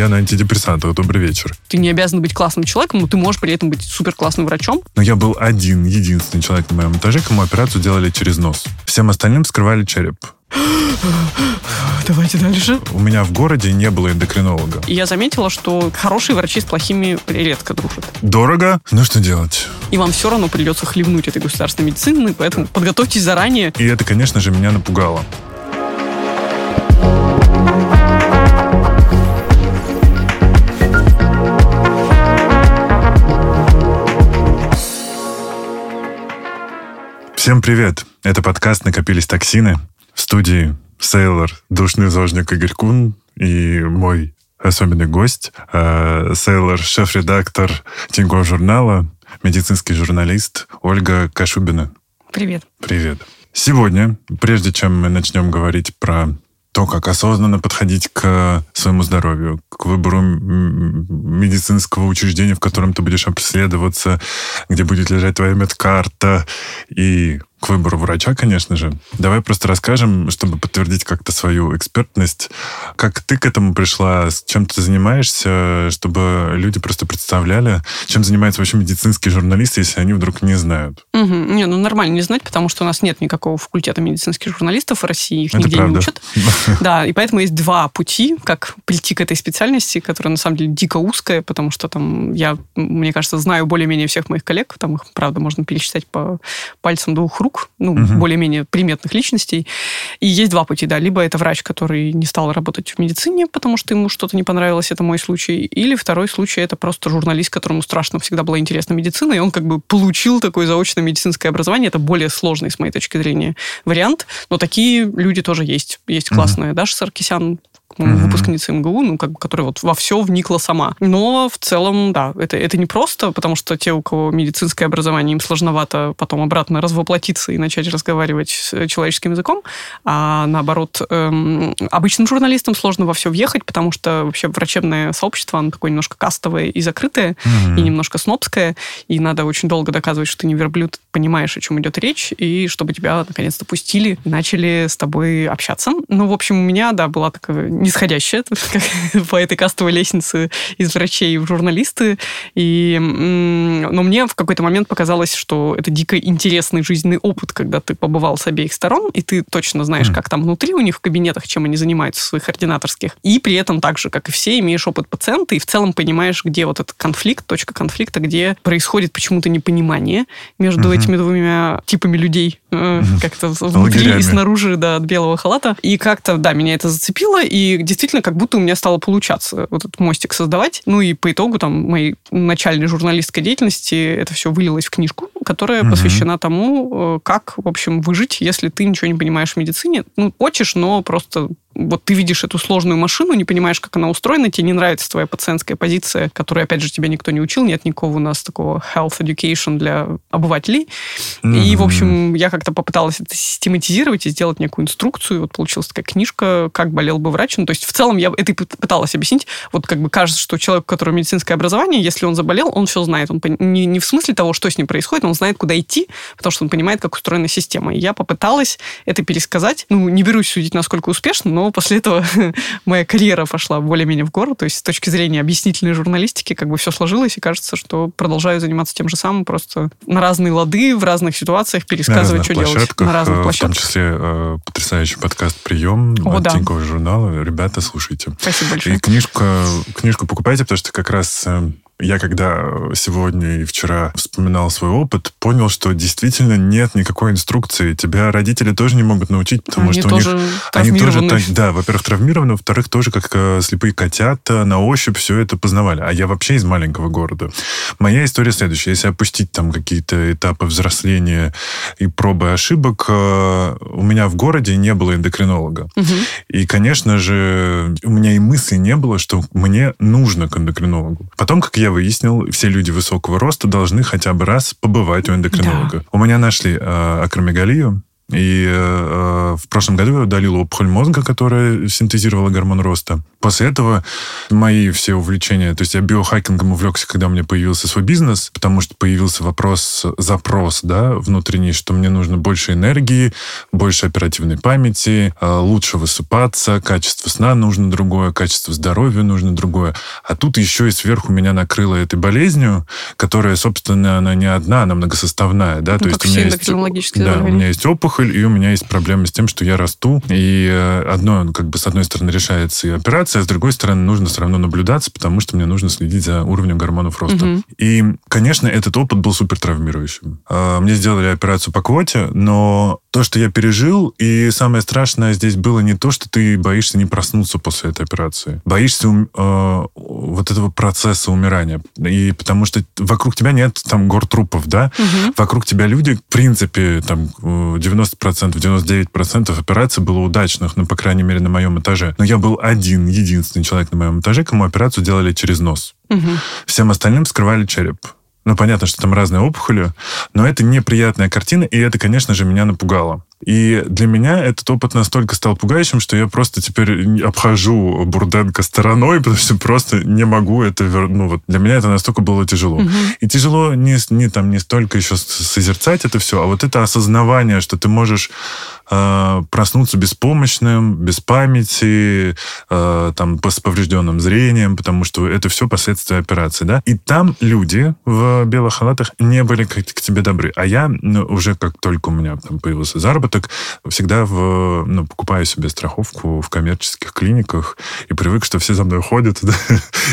я на антидепрессантах. Добрый вечер. Ты не обязан быть классным человеком, но ты можешь при этом быть супер классным врачом. Но я был один, единственный человек на моем этаже, кому операцию делали через нос. Всем остальным вскрывали череп. Давайте дальше. У меня в городе не было эндокринолога. И я заметила, что хорошие врачи с плохими редко дружат. Дорого? Ну что делать? И вам все равно придется хлебнуть этой государственной медицины, поэтому подготовьтесь заранее. И это, конечно же, меня напугало. Всем привет! Это подкаст «Накопились токсины». В студии Сейлор, душный зожник Игорь Кун и мой особенный гость, э, Сейлор, шеф-редактор Тинькофф журнала, медицинский журналист Ольга Кашубина. Привет. Привет. Сегодня, прежде чем мы начнем говорить про то, как осознанно подходить к своему здоровью, к выбору медицинского учреждения, в котором ты будешь обследоваться, где будет лежать твоя медкарта и к выбору врача, конечно же. Давай просто расскажем, чтобы подтвердить как-то свою экспертность, как ты к этому пришла, с чем ты занимаешься, чтобы люди просто представляли, чем занимается вообще медицинский журналист, если они вдруг не знают. Угу. Не, ну нормально не знать, потому что у нас нет никакого факультета медицинских журналистов в России, их Это нигде правда. не учат. Да, и поэтому есть два пути, как прийти к этой специальности, которая на самом деле дико узкая, потому что там я, мне кажется, знаю более-менее всех моих коллег, там их, правда, можно пересчитать по пальцам двух рук, ну, Мгм. более-менее приметных личностей. И есть два пути, да. Либо это врач, который не стал работать в медицине, потому что ему что-то не понравилось, это мой случай. Или второй случай, это просто журналист, которому страшно всегда была интересна медицина, и он как бы получил такое заочное медицинское образование. Это более сложный, с моей точки зрения, вариант. Но такие люди тоже есть. Есть классная Даша Саркисян, по-моему, Мгм. выпускница МГУ, ну, как бы, которая вот во все вникла сама. Но в целом, да, это, это не просто, потому что те, у кого медицинское образование, им сложновато потом обратно развоплотиться и начать разговаривать с человеческим языком, а наоборот, эм, обычным журналистам сложно во все въехать, потому что вообще врачебное сообщество, оно такое немножко кастовое и закрытое, Мгм. и немножко снобское, и надо очень долго доказывать, что ты не верблюд, понимаешь, о чем идет речь, и чтобы тебя наконец-то пустили начали с тобой общаться. Ну, в общем, у меня, да, была такая нисходящая как по этой кастовой лестнице из врачей в журналисты, и, но мне в какой-то момент показалось, что это дико интересный жизненный опыт, когда ты побывал с обеих сторон, и ты точно знаешь, Мгм. как там внутри у них в кабинетах, чем они занимаются в своих ординаторских, и при этом так же, как и все, имеешь опыт пациента, и в целом понимаешь, где вот этот конфликт, точка конфликта, где происходит почему-то непонимание между Мгм. этими двумя типами людей, Мгм. как-то внутри Лагерями. и снаружи, да, от белого халата. И как-то, да, меня это зацепило, и действительно, как будто у меня стало получаться вот этот мостик создавать. Ну и по итогу там моей начальной журналистской деятельности это все вылилось в книжку, которая Мгм. посвящена тому, э, как, в общем, выжить, если ты ничего не понимаешь в медицине. Ну, хочешь, но просто вот ты видишь эту сложную машину, не понимаешь, как она устроена, тебе не нравится твоя пациентская позиция, которой, опять же, тебя никто не учил, нет никакого у нас такого health education для обывателей. И, в общем, я как-то попыталась это систематизировать и сделать некую инструкцию. Вот получилась такая книжка «Как болел бы врач». Ну, то есть, в целом, я это и пы- пыталась объяснить. Вот как бы кажется, что человек, у которого медицинское образование, если он заболел, он все знает. Он не, не в смысле того, что с ним происходит, он знает, куда идти, потому что он понимает, как устроена система. И я попыталась это пересказать. Ну, не берусь судить, насколько успешно, но после этого моя карьера пошла более-менее в гору. То есть, с точки зрения объяснительной журналистики, как бы все сложилось, и кажется, что продолжаю заниматься тем же самым, просто на разные лады, в разных ситуациях пересказывать, что делать. площадках, На разных э, в том площадках. числе э, потрясающий подкаст «Прием» О, от да. Тинькофф журнала. Ребята, слушайте. Спасибо И большое. книжка, книжку покупайте, потому что как раз э, я когда сегодня и вчера вспоминал свой опыт, понял, что действительно нет никакой инструкции. Тебя родители тоже не могут научить, потому Они что у них они тоже, да, во-первых, травмированы, во-вторых, тоже как э, слепые котята на ощупь все это познавали. А я вообще из маленького города. Моя история следующая. Если опустить там какие-то этапы взросления и пробы ошибок, э, у меня в городе не было эндокринолога. Мгм. И, конечно же, у меня и мысли не было, что мне нужно к эндокринологу. Потом, как я выяснил, все люди высокого роста должны хотя бы раз побывать у эндокринолога. У меня нашли э, акромегалию, И э, в прошлом году я удалил опухоль мозга, которая синтезировала гормон роста. После этого мои все увлечения, то есть я биохакингом увлекся, когда у меня появился свой бизнес, потому что появился вопрос, запрос, да, внутренний, что мне нужно больше энергии, больше оперативной памяти, э, лучше высыпаться, качество сна нужно другое, качество здоровья нужно другое. А тут еще и сверху меня накрыло этой болезнью, которая, собственно, она не одна, она многосоставная, да, Ну, то есть у меня есть, да, у меня есть опухоль, и у меня есть проблемы с тем, что я расту, и э, одно, как бы, с одной стороны, решается и операция, а с другой стороны, нужно все равно наблюдаться, потому что мне нужно следить за уровнем гормонов роста. Мгм. И, конечно, этот опыт был супер травмирующим. А, Мне сделали операцию по квоте, но то, что я пережил, и самое страшное здесь было не то, что ты боишься не проснуться после этой операции. Боишься э, вот этого процесса умирания. И потому что вокруг тебя нет там гор трупов, да? Мгм. Вокруг тебя люди, в принципе, там э, 90%, 99% операций было удачных, ну, по крайней мере, на моем этаже. Но я был один, единственный человек на моем этаже, кому операцию делали через нос. Мгм. Всем остальным вскрывали череп. Ну, понятно, что там разные опухоли, но это неприятная картина, и это, конечно же, меня напугало. И для меня этот опыт настолько стал пугающим, что я просто теперь обхожу Бурденко стороной, потому что просто не могу это вернуть. Ну, вот для меня это настолько было тяжело. Мгм. И тяжело не, не, там, не столько еще созерцать это все, а вот это осознавание, что ты можешь э, проснуться беспомощным, без памяти, э, там, с поврежденным зрением, потому что это все последствия операции, да. И там люди в белых халатах не были к, к тебе добры. А я ну, уже как только у меня там появился заработок, всегда в, ну, покупаю себе страховку в коммерческих клиниках и привык, что все за мной ходят, да,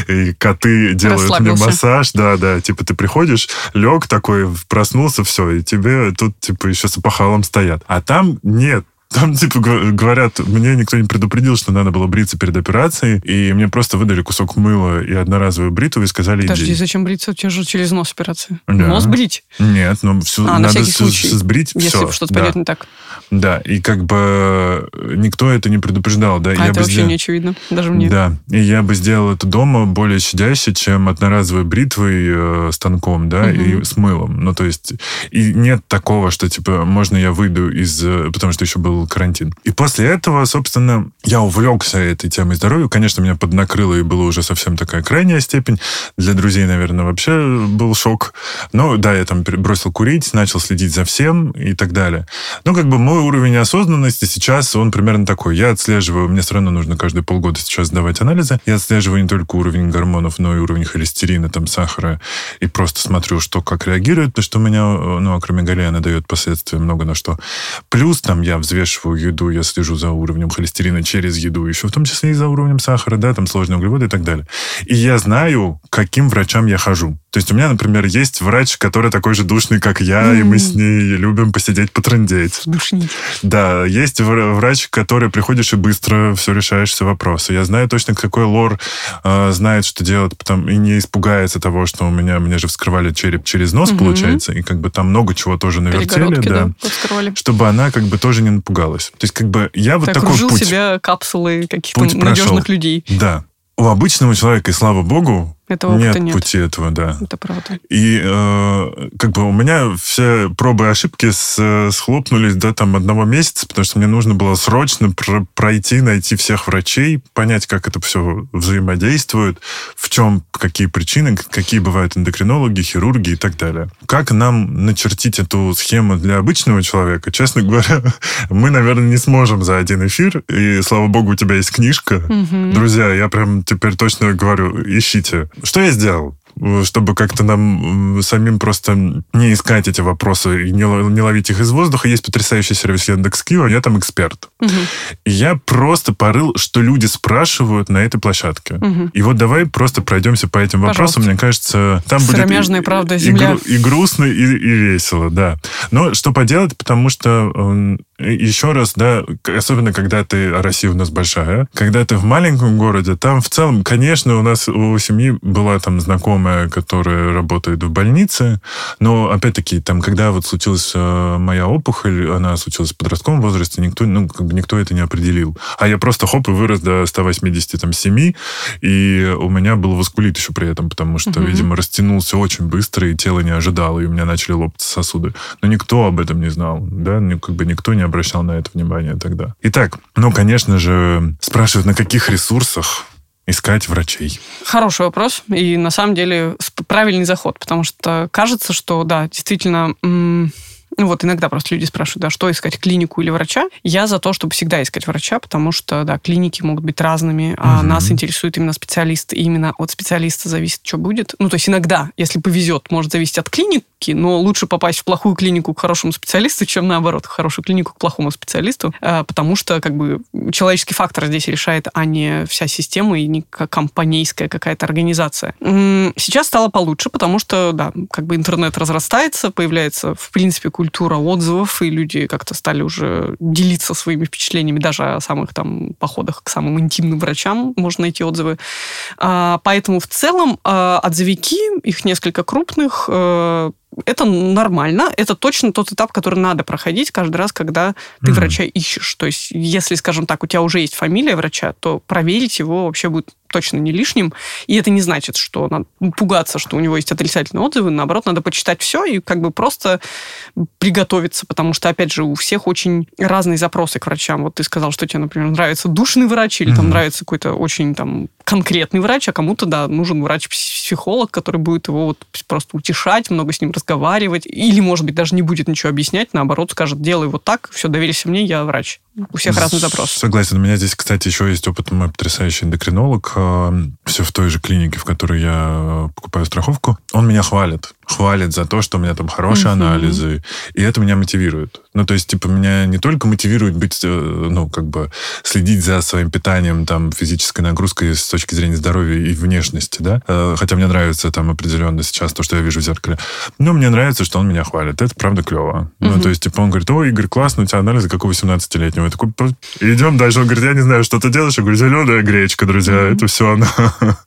и коты делают мне массаж, да, да, типа ты приходишь, лег такой, проснулся, все, и тебе тут типа еще с опахалом стоят. А там нет. Там, типа, говорят, мне никто не предупредил, что надо было бриться перед операцией, и мне просто выдали кусок мыла и одноразовую бритву и сказали, Подожди, иди. зачем бриться? У тебя же через нос операция. Да. Нос брить, Нет, ну, всю, А, на надо всякий всю- случай, сбрить если все. что-то да. пойдет не так. Да, и как бы никто это не предупреждал, да. А я это вообще сделал- не очевидно. Даже мне. Да, и я бы сделал это дома более щадяще, чем одноразовой бритвой, э, станком, да, Мгм. и с мылом. Ну, то есть, и нет такого, что, типа, можно я выйду из... э, Потому что еще был карантин. И после этого, собственно, я увлекся этой темой здоровья. Конечно, меня поднакрыло, и была уже совсем такая крайняя степень. Для друзей, наверное, вообще был шок. Но, да, я там бросил курить, начал следить за всем и так далее. Ну, как бы мой уровень осознанности сейчас, он примерно такой. Я отслеживаю, мне все равно нужно каждые полгода сейчас сдавать анализы. Я отслеживаю не только уровень гормонов, но и уровень холестерина, там, сахара. И просто смотрю, что как реагирует, потому что у меня, э, ну, акромегалия, она дает последствия много на что. Плюс там я взвешиваю еду, я слежу за уровнем холестерина через еду, еще в том числе и за уровнем сахара, да, там сложные углеводы и так далее. И я знаю, к каким врачам я хожу. То есть у меня, например, есть врач, который такой же душный, как я, и мы с ней любим посидеть, потрындеть. Душнить. Да, есть вра- врач, который приходишь и быстро все решаешь, все вопросы. Я знаю точно, какой лор э, знает, что делать, потом, и не испугается того, что у меня, мне же вскрывали череп через нос, Мгм. получается, и как бы там много чего тоже навертели, да, да, чтобы она как бы тоже не напугалась. То есть как бы я вот так такой путь. себя капсулой каких-то надежных прошел. людей. Да. У обычного человека, и слава богу, Этого нет, опыта нет. пути этого, да. Это правда. И э, как бы у меня все пробы и ошибки с- схлопнулись до там одного месяца, потому что мне нужно было срочно пр- пройти, найти всех врачей, понять, как это все взаимодействует, в чем какие причины, какие бывают эндокринологи, хирурги и так далее. Как нам начертить эту схему для обычного человека? Честно говоря, мы, наверное, не сможем за один эфир. И слава богу, у тебя есть книжка. Мгм. Друзья, я прям теперь точно говорю, ищите. Что я сделал? чтобы как-то нам самим просто не искать эти вопросы и не, не ловить их из воздуха. Есть потрясающий сервис Яндекс.Кью, я там эксперт. Мгм. И я просто порыл, что люди спрашивают на этой площадке. Мгм. И вот давай просто пройдемся по этим вопросам. Пожалуйста. Мне кажется, там будет Сыромяжная и, правда, и земля. гру- и грустно, и, и весело, да. Но что поделать, потому что еще раз, да, особенно когда ты, а Россия у нас большая, когда ты в маленьком городе, там в целом, конечно, у нас у семьи была там знакомая, которая работает в больнице, но опять-таки, там, когда вот случилась э, моя опухоль, она случилась в подростковом возрасте, никто, ну, как бы никто это не определил. А я просто хоп и вырос до 187, и у меня был воскулит еще при этом, потому что, Мгм. видимо, растянулся очень быстро, и тело не ожидало, и у меня начали лопаться сосуды. Но никто об этом не знал, да, Ни- как бы никто не обращал на это внимание тогда. Итак, ну, конечно же, спрашивают, на каких ресурсах искать врачей? Хороший вопрос. И на самом деле правильный заход, потому что кажется, что, да, действительно, ну вот иногда просто люди спрашивают, да, что искать, клинику или врача. Я за то, чтобы всегда искать врача, потому что, да, клиники могут быть разными, а угу. нас интересует именно специалист, и именно от специалиста зависит, что будет. Ну, то есть иногда, если повезет, может зависеть от клиники, но лучше попасть в плохую клинику к хорошему специалисту, чем наоборот, в хорошую клинику к плохому специалисту, а, потому что, как бы, человеческий фактор здесь решает, а не вся система и не компанейская какая-то организация. Сейчас стало получше, потому что, да, как бы интернет разрастается, появляется, в принципе, культура отзывов, и люди как-то стали уже делиться своими впечатлениями даже о самых там походах к самым интимным врачам, можно найти отзывы. А, поэтому в целом а, отзывики, их несколько крупных, э, это нормально, это точно тот этап, который надо проходить каждый раз, когда ты mm-hmm. врача ищешь. То есть, если, скажем так, у тебя уже есть фамилия врача, то проверить его вообще будет точно не лишним. И это не значит, что надо пугаться, что у него есть отрицательные отзывы. Наоборот, надо почитать все и как бы просто приготовиться, потому что, опять же, у всех очень разные запросы к врачам. Вот ты сказал, что тебе, например, нравится душный врач или mm-hmm. там нравится какой-то очень там конкретный врач, а кому-то, да, нужен врач-психолог, который будет его вот просто утешать, много с ним разговаривать, или, может быть, даже не будет ничего объяснять, наоборот, скажет, делай вот так, все, доверься мне, я врач. У всех разный запрос. Согласен. У меня здесь, кстати, еще есть опыт, мой потрясающий эндокринолог, э, все в той же клинике, в которой я покупаю страховку. Он меня хвалит хвалит за то, что у меня там хорошие угу. анализы, и это меня мотивирует. Ну, то есть, типа, меня не только мотивирует быть, э, ну, как бы, следить за своим питанием, там, физической нагрузкой с точки зрения здоровья и внешности, да, э, хотя мне нравится там определенно сейчас то, что я вижу в зеркале, но мне нравится, что он меня хвалит. Это правда клево. Угу. Ну, то есть, типа, он говорит, о, Игорь, классно, у тебя анализы, как у 18-летнего. Я такой, идем дальше. Он говорит, я не знаю, что ты делаешь. Я говорю, зеленая гречка, друзья, угу. это все она.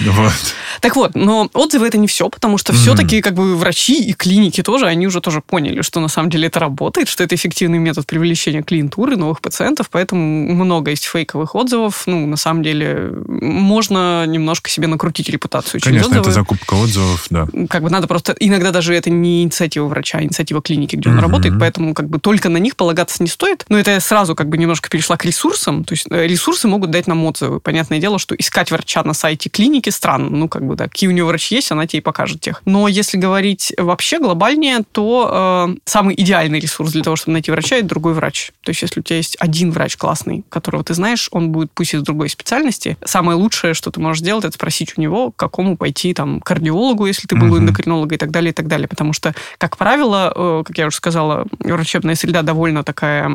вот. Так вот, но отзывы это не все, потому что mm-hmm. все-таки как бы врачи и клиники тоже, они уже тоже поняли, что на самом деле это работает, что это эффективный метод привлечения клиентуры, новых пациентов, поэтому много есть фейковых отзывов. Ну, на самом деле, можно немножко себе накрутить репутацию через Конечно, отзывы. это закупка отзывов, да. Как бы надо просто... Иногда даже это не инициатива врача, а инициатива клиники, где он mm-hmm. работает, поэтому как бы только на них полагаться не стоит. Но это я сразу как бы немножко перешла к ресурсам. То есть э, ресурсы могут дать нам отзывы. Понятное дело, что искать врача на сайте клиники странно. Ну, как бы, да, какие у него врачи есть, она тебе и покажет тех. Но если говорить вообще глобальнее, то э, самый идеальный ресурс для того, чтобы найти врача, это другой врач. То есть если у тебя есть один врач классный, которого ты знаешь, он будет пусть из другой специальности. Самое лучшее, что ты можешь сделать, это спросить у него, к какому пойти там кардиологу, если ты был uh-huh. эндокринолога и так далее, и так далее. Потому что, как правило, э, как я уже сказала, врачебная среда довольно такая,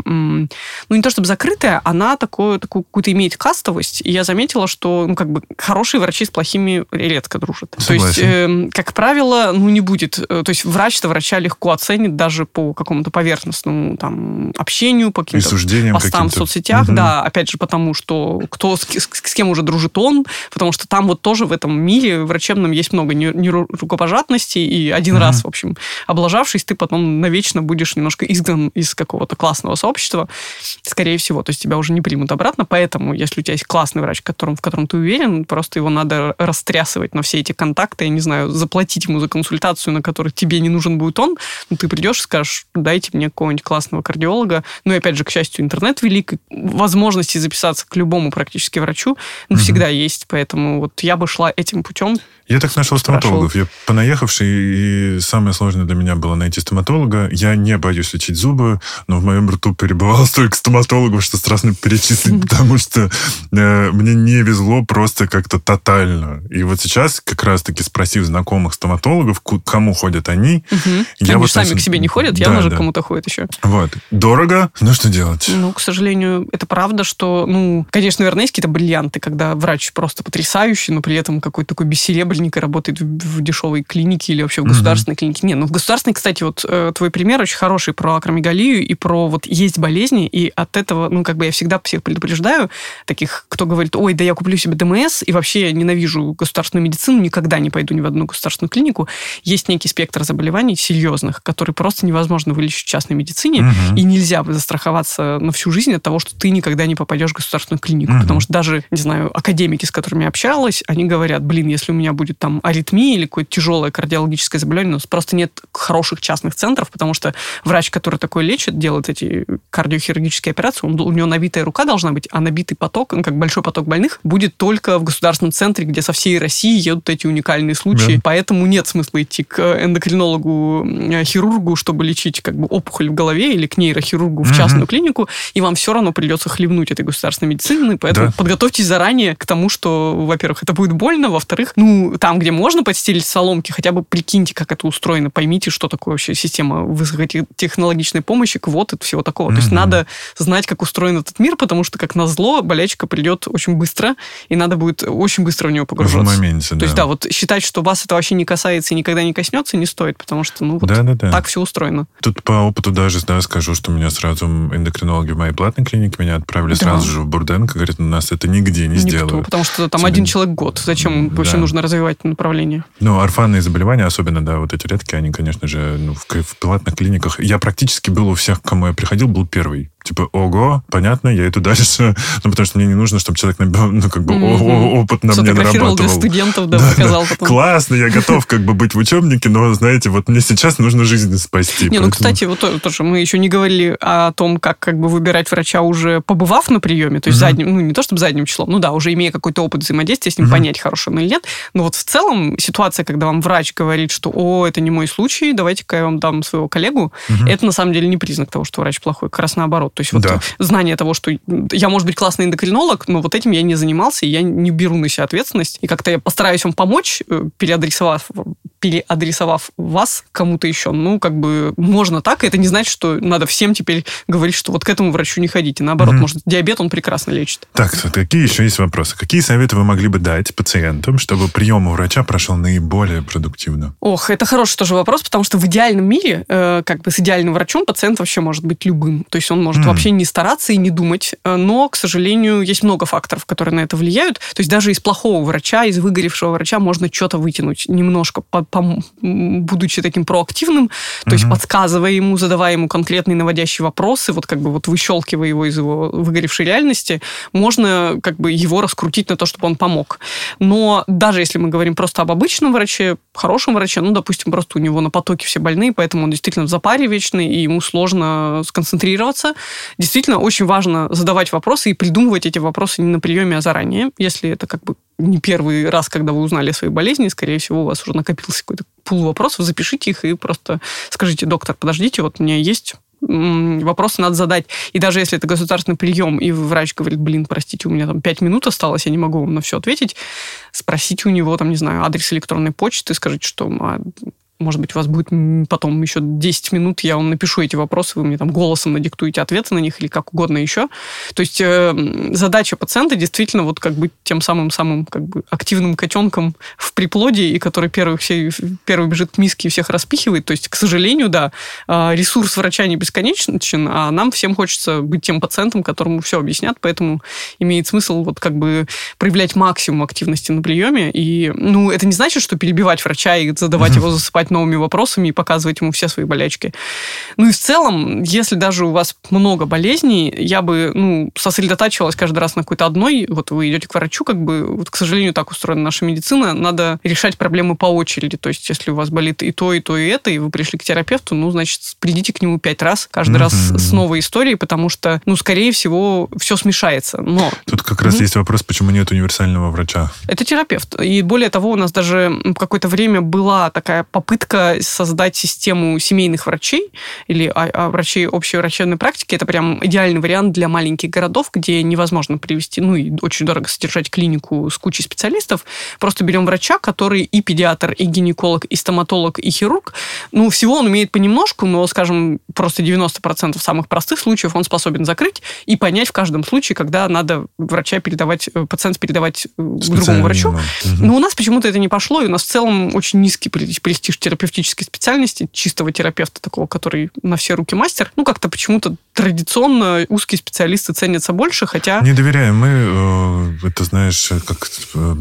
ну не то чтобы закрытая, она такую, такую какую-то имеет кастовость. И я заметила, что ну, как бы хорошие врачи с плохими редко дружат. Согласен. То есть, э, как правило, ну, не будет... Э, то есть, врач-то врача легко оценит даже по какому-то поверхностному там, общению, по каким-то постам в соцсетях. Угу. Да, опять же, потому что кто с, с, с кем уже дружит он, потому что там вот тоже в этом мире врачебном есть много нерукопожатностей, и один угу. раз, в общем, облажавшись, ты потом навечно будешь немножко изгнан из какого-то классного сообщества, скорее всего. То есть, тебя уже не примут обратно, поэтому, если у тебя есть классный врач, в котором, в котором ты уверен, просто его надо растрясывать на все эти контакты, я не знаю, заплатить ему за консультацию, на которой тебе не нужен будет он, ну, ты придешь и скажешь, дайте мне какого-нибудь классного кардиолога. Ну и опять же, к счастью, интернет велик, возможности записаться к любому практически врачу, ну, всегда есть, поэтому вот я бы шла этим путем. Я так нашел стоматологов. Я понаехавший, и самое сложное для меня было найти стоматолога. Я не боюсь лечить зубы, но в моем рту перебывало столько стоматологов, что страшно перечислить, потому что э, мне не везло просто как-то тотально. И вот сейчас, как раз-таки спросив знакомых стоматологов, к кому ходят они, угу. я они вот... сами к себе не ходят, явно да, же да. кому-то ходят еще. Вот. Дорого, ну что делать? Ну, к сожалению, это правда, что, ну, конечно, наверное, есть какие-то бриллианты, когда врач просто потрясающий, но при этом какой-то такой бессеребренный серебряникой работает в, в дешевой клинике или вообще в государственной mm-hmm. клинике. Не, ну в государственной, кстати, вот э, твой пример очень хороший про акромегалию и про вот есть болезни, и от этого, ну как бы я всегда всех предупреждаю, таких, кто говорит, ой, да я куплю себе ДМС, и вообще я ненавижу государственную медицину, никогда не пойду ни в одну государственную клинику. Есть некий спектр заболеваний серьезных, которые просто невозможно вылечить в частной медицине, mm-hmm. и нельзя застраховаться на всю жизнь от того, что ты никогда не попадешь в государственную клинику. Mm-hmm. Потому что даже, не знаю, академики, с которыми я общалась, они говорят, блин, если у меня будет будет там аритмия или какое-то тяжелое кардиологическое заболевание, но просто нет хороших частных центров, потому что врач, который такой лечит, делает эти кардиохирургические операции, он, у него набитая рука должна быть, а набитый поток, ну, как большой поток больных, будет только в государственном центре, где со всей России едут эти уникальные случаи. Да. Поэтому нет смысла идти к эндокринологу, хирургу, чтобы лечить как бы опухоль в голове или к нейрохирургу в частную угу. клинику, и вам все равно придется хлебнуть этой государственной медицины, поэтому да. подготовьтесь заранее к тому, что, во-первых, это будет больно, во-вторых, ну, там, где можно подстелить соломки, хотя бы прикиньте, как это устроено, поймите, что такое вообще система высокотехнологичной помощи, квот и всего такого. Угу. То есть надо знать, как устроен этот мир, потому что, как назло, болячка придет очень быстро, и надо будет очень быстро в него погружаться. В моменте, То да. есть, да, вот считать, что вас это вообще не касается и никогда не коснется, не стоит, потому что, ну, вот да, да, да. так все устроено. Тут по опыту даже, да, скажу, что меня сразу эндокринологи в моей платной клинике меня отправили да. сразу же в Бурденко, говорит, у нас это нигде не Никто, сделают. потому что там Тебе... один человек год. Зачем да. вообще нужно развивать направление? Ну, орфанные заболевания, особенно, да, вот эти редкие, они, конечно же, ну, в, в платных клиниках. Я практически был у всех, к кому я приходил, был первый типа, ого, понятно, я иду дальше. Ну, потому что мне не нужно, чтобы человек, ну, как бы, mm-hmm. опыт на мне нарабатывал. для студентов, да, да показал да. потом. Классно, я готов как бы быть в учебнике, но, знаете, вот мне сейчас нужно жизнь спасти. Не, поэтому... ну, кстати, вот тоже мы еще не говорили о том, как как бы выбирать врача, уже побывав на приеме, то есть mm-hmm. задним, ну, не то чтобы задним числом, ну да, уже имея какой-то опыт взаимодействия, с ним mm-hmm. понять, хорошо он или нет. Но вот в целом ситуация, когда вам врач говорит, что, о, это не мой случай, давайте-ка я вам дам своего коллегу, mm-hmm. это на самом деле не признак того, что врач плохой, как раз наоборот. То есть вот да знание того, что я, может быть, классный эндокринолог, но вот этим я не занимался, и я не беру на себя ответственность. И как-то я постараюсь вам помочь, э, переадресовав, переадресовав вас кому-то еще. Ну, как бы можно так, и это не значит, что надо всем теперь говорить, что вот к этому врачу не ходите. Наоборот, mm-hmm. может, диабет он прекрасно лечит. Так, какие еще есть вопросы? Какие советы вы могли бы дать пациентам, чтобы прием у врача прошел наиболее продуктивно? Ох, это хороший тоже вопрос, потому что в идеальном мире, э, как бы с идеальным врачом, пациент вообще может быть любым. То есть он может mm-hmm. вообще не стараться и не думать, э, но, к сожалению, есть много факторов, которые на это влияют. То есть даже из плохого врача, из выгоревшего врача можно что-то вытянуть немножко, по, по, будучи таким проактивным, то угу. есть подсказывая ему, задавая ему конкретные наводящие вопросы, вот как бы вот выщелкивая его из его выгоревшей реальности, можно как бы его раскрутить на то, чтобы он помог. Но даже если мы говорим просто об обычном враче, хорошем враче, ну, допустим, просто у него на потоке все больные, поэтому он действительно в запаре вечный, и ему сложно сконцентрироваться. Действительно, очень важно задавать вопросы и придумывать эти вопросы не на приеме, а заранее. Если это как бы не первый раз, когда вы узнали о своей болезни, скорее всего, у вас уже накопился какой-то пул вопросов, запишите их и просто скажите, доктор, подождите, вот у меня есть вопросы надо задать. И даже если это государственный прием, и врач говорит, блин, простите, у меня там 5 минут осталось, я не могу вам на все ответить, спросите у него, там, не знаю, адрес электронной почты, скажите, что а, может быть, у вас будет потом еще 10 минут, я вам напишу эти вопросы, вы мне там голосом надиктуете ответы на них или как угодно еще. То есть э, задача пациента действительно вот как бы тем самым-самым как бы активным котенком в приплоде, и который первый, все, первый бежит к миске и всех распихивает. То есть, к сожалению, да, э, ресурс врача не бесконечен, а нам всем хочется быть тем пациентом, которому все объяснят, поэтому имеет смысл вот как бы проявлять максимум активности на приеме. И, ну, это не значит, что перебивать врача и задавать его засыпать новыми вопросами и показывать ему все свои болячки. Ну и в целом, если даже у вас много болезней, я бы ну, сосредотачивалась каждый раз на какой-то одной. Вот вы идете к врачу, как бы, вот, к сожалению, так устроена наша медицина, надо решать проблемы по очереди. То есть, если у вас болит и то, и то, и это, и вы пришли к терапевту, ну, значит, придите к нему пять раз, каждый mm-hmm. раз с новой историей, потому что, ну, скорее всего, все смешается. Но... Тут как раз mm-hmm. есть вопрос, почему нет универсального врача. Это терапевт. И более того, у нас даже какое-то время была такая попытка попытка создать систему семейных врачей или а, а, врачей общей врачебной практики. Это прям идеальный вариант для маленьких городов, где невозможно привести, ну и очень дорого содержать клинику с кучей специалистов. Просто берем врача, который и педиатр, и гинеколог, и стоматолог, и хирург. Ну, всего он умеет понемножку, но, скажем, просто 90% самых простых случаев он способен закрыть и понять в каждом случае, когда надо врача передавать, э, пациент передавать э, к другому врачу. Но у нас почему-то это не пошло, и у нас в целом очень низкий престиж терапевтической специальности, чистого терапевта такого, который на все руки мастер, ну, как-то почему-то традиционно узкие специалисты ценятся больше, хотя... Не доверяем. Мы, э, это знаешь, как э,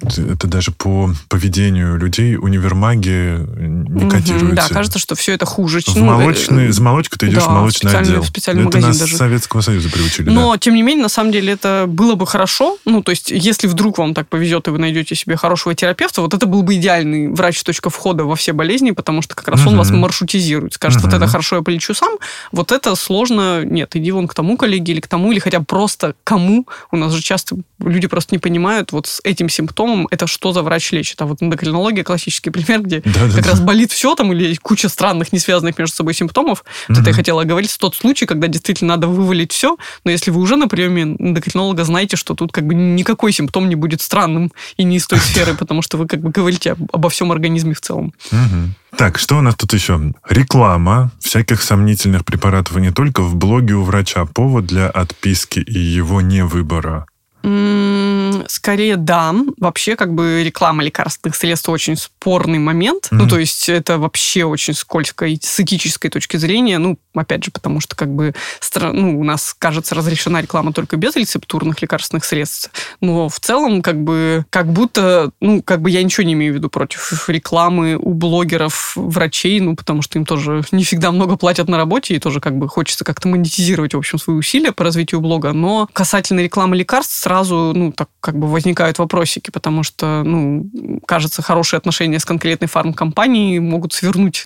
это даже по поведению людей универмаги не котируется. Да, кажется, что все это хуже. В ну, молочный, за молочкой ты идешь да, в молочный специальный, отдел. Специальный это магазин нас даже. Советского Союза приучили. Но, да. тем не менее, на самом деле, это было бы хорошо. Ну, то есть, если вдруг вам так повезет, и вы найдете себе хорошего терапевта, вот это был бы идеальный врач точка входа во все болезни, потому что как раз угу. он вас маршрутизирует. Скажет, угу. вот это хорошо, я полечу сам, вот это сложно. Нет, иди вон к тому коллеге или к тому, или хотя бы просто кому. У нас же часто люди просто не понимают, вот с этим симптомом это что за врач лечит. А вот эндокринология классический пример, где да, как да, раз да. болит все там, или куча странных, не связанных между собой симптомов. Угу. Вот это я хотела говорить, тот случай, когда действительно надо вывалить все, но если вы уже на приеме эндокринолога, знаете, что тут как бы никакой симптом не будет странным и не из той сферы, потому что вы как бы говорите обо всем организме в целом. Так, что у нас тут еще? Реклама всяких сомнительных препаратов и не только в блоге у врача. Повод для отписки и его невыбора. Скорее, да. Вообще, как бы реклама лекарственных средств очень спорный момент. Mm-hmm. Ну, то есть это вообще очень скользко и с этической точки зрения. Ну, опять же, потому что как бы ну, у нас, кажется, разрешена реклама только без рецептурных лекарственных средств. Но в целом, как бы, как будто, ну, как бы я ничего не имею в виду против рекламы у блогеров, врачей, ну, потому что им тоже не всегда много платят на работе, и тоже как бы хочется как-то монетизировать, в общем, свои усилия по развитию блога. Но касательно рекламы лекарств, сразу, ну, так как бы возникают вопросики, потому что, ну, кажется, хорошие отношения с конкретной фармкомпанией могут свернуть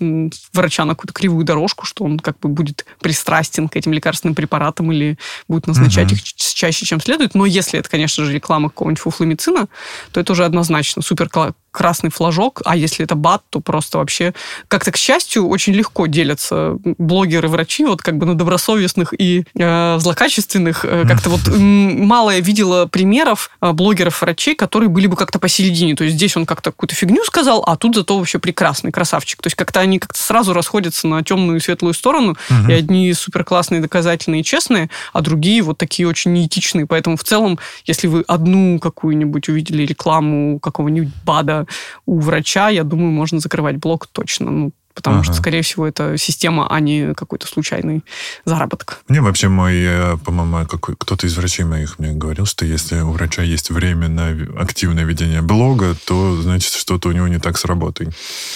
врача на какую-то кривую дорожку, что он как бы будет пристрастен к этим лекарственным препаратам или будет назначать угу. их чаще, чем следует. Но если это, конечно же, реклама какого-нибудь фуфломицина, то это уже однозначно супер красный флажок, а если это бат, то просто вообще как-то, к счастью, очень легко делятся блогеры-врачи, вот как бы на добросовестных и э, злокачественных. Э, как-то вот мало я видела примеров э, блогеров-врачей, которые были бы как-то посередине. То есть здесь он как-то какую-то фигню сказал, а тут зато вообще прекрасный красавчик. То есть как-то они как-то сразу расходятся на темную и светлую сторону, угу. и одни супер классные, доказательные и честные, а другие вот такие очень неэтичные. Поэтому в целом, если вы одну какую-нибудь увидели рекламу какого-нибудь БАДа, у врача, я думаю, можно закрывать блок точно. Ну, потому ага. что, скорее всего, это система, а не какой-то случайный заработок. Мне вообще мой, э, по-моему, кто-то из врачей моих мне говорил, что если у врача есть время на активное ведение блога, то, значит, что-то у него не так с работой.